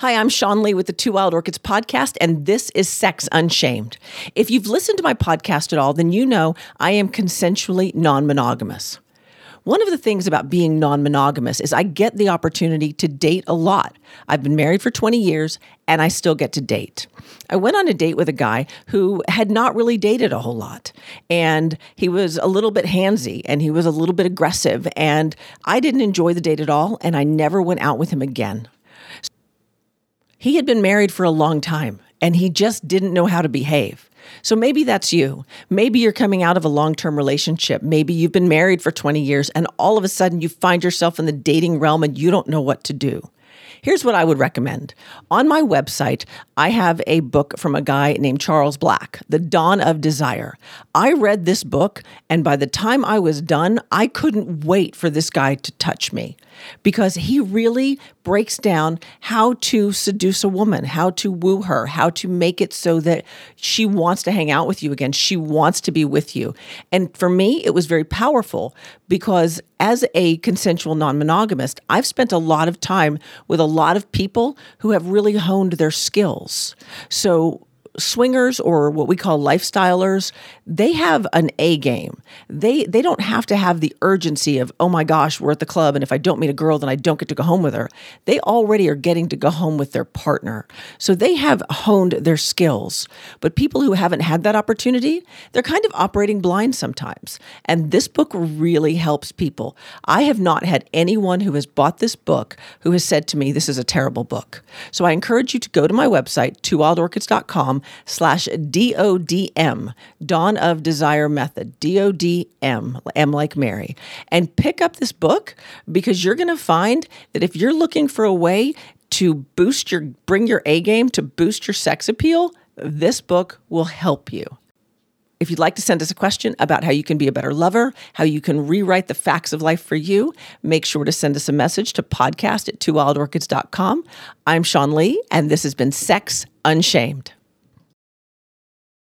Hi, I'm Sean Lee with the Two Wild Orchids podcast, and this is Sex Unshamed. If you've listened to my podcast at all, then you know I am consensually non monogamous. One of the things about being non monogamous is I get the opportunity to date a lot. I've been married for 20 years and I still get to date. I went on a date with a guy who had not really dated a whole lot. And he was a little bit handsy and he was a little bit aggressive. And I didn't enjoy the date at all. And I never went out with him again. He had been married for a long time and he just didn't know how to behave. So maybe that's you. Maybe you're coming out of a long term relationship. Maybe you've been married for 20 years and all of a sudden you find yourself in the dating realm and you don't know what to do. Here's what I would recommend. On my website, I have a book from a guy named Charles Black, The Dawn of Desire. I read this book, and by the time I was done, I couldn't wait for this guy to touch me because he really breaks down how to seduce a woman, how to woo her, how to make it so that she wants to hang out with you again. She wants to be with you. And for me, it was very powerful because as a consensual non monogamist, I've spent a lot of time with a lot of people who have really honed their skills. So swingers or what we call lifestylers, they have an A game. They they don't have to have the urgency of, "Oh my gosh, we're at the club and if I don't meet a girl then I don't get to go home with her." They already are getting to go home with their partner. So they have honed their skills. But people who haven't had that opportunity, they're kind of operating blind sometimes. And this book really helps people. I have not had anyone who has bought this book who has said to me, "This is a terrible book." So I encourage you to go to my website, twowildorchids.com slash DODM, Dawn of Desire Method, D-O-D-M, M like Mary, and pick up this book because you're going to find that if you're looking for a way to boost your, bring your A game to boost your sex appeal, this book will help you. If you'd like to send us a question about how you can be a better lover, how you can rewrite the facts of life for you, make sure to send us a message to podcast at twowildorchids.com. I'm Sean Lee, and this has been Sex Unshamed.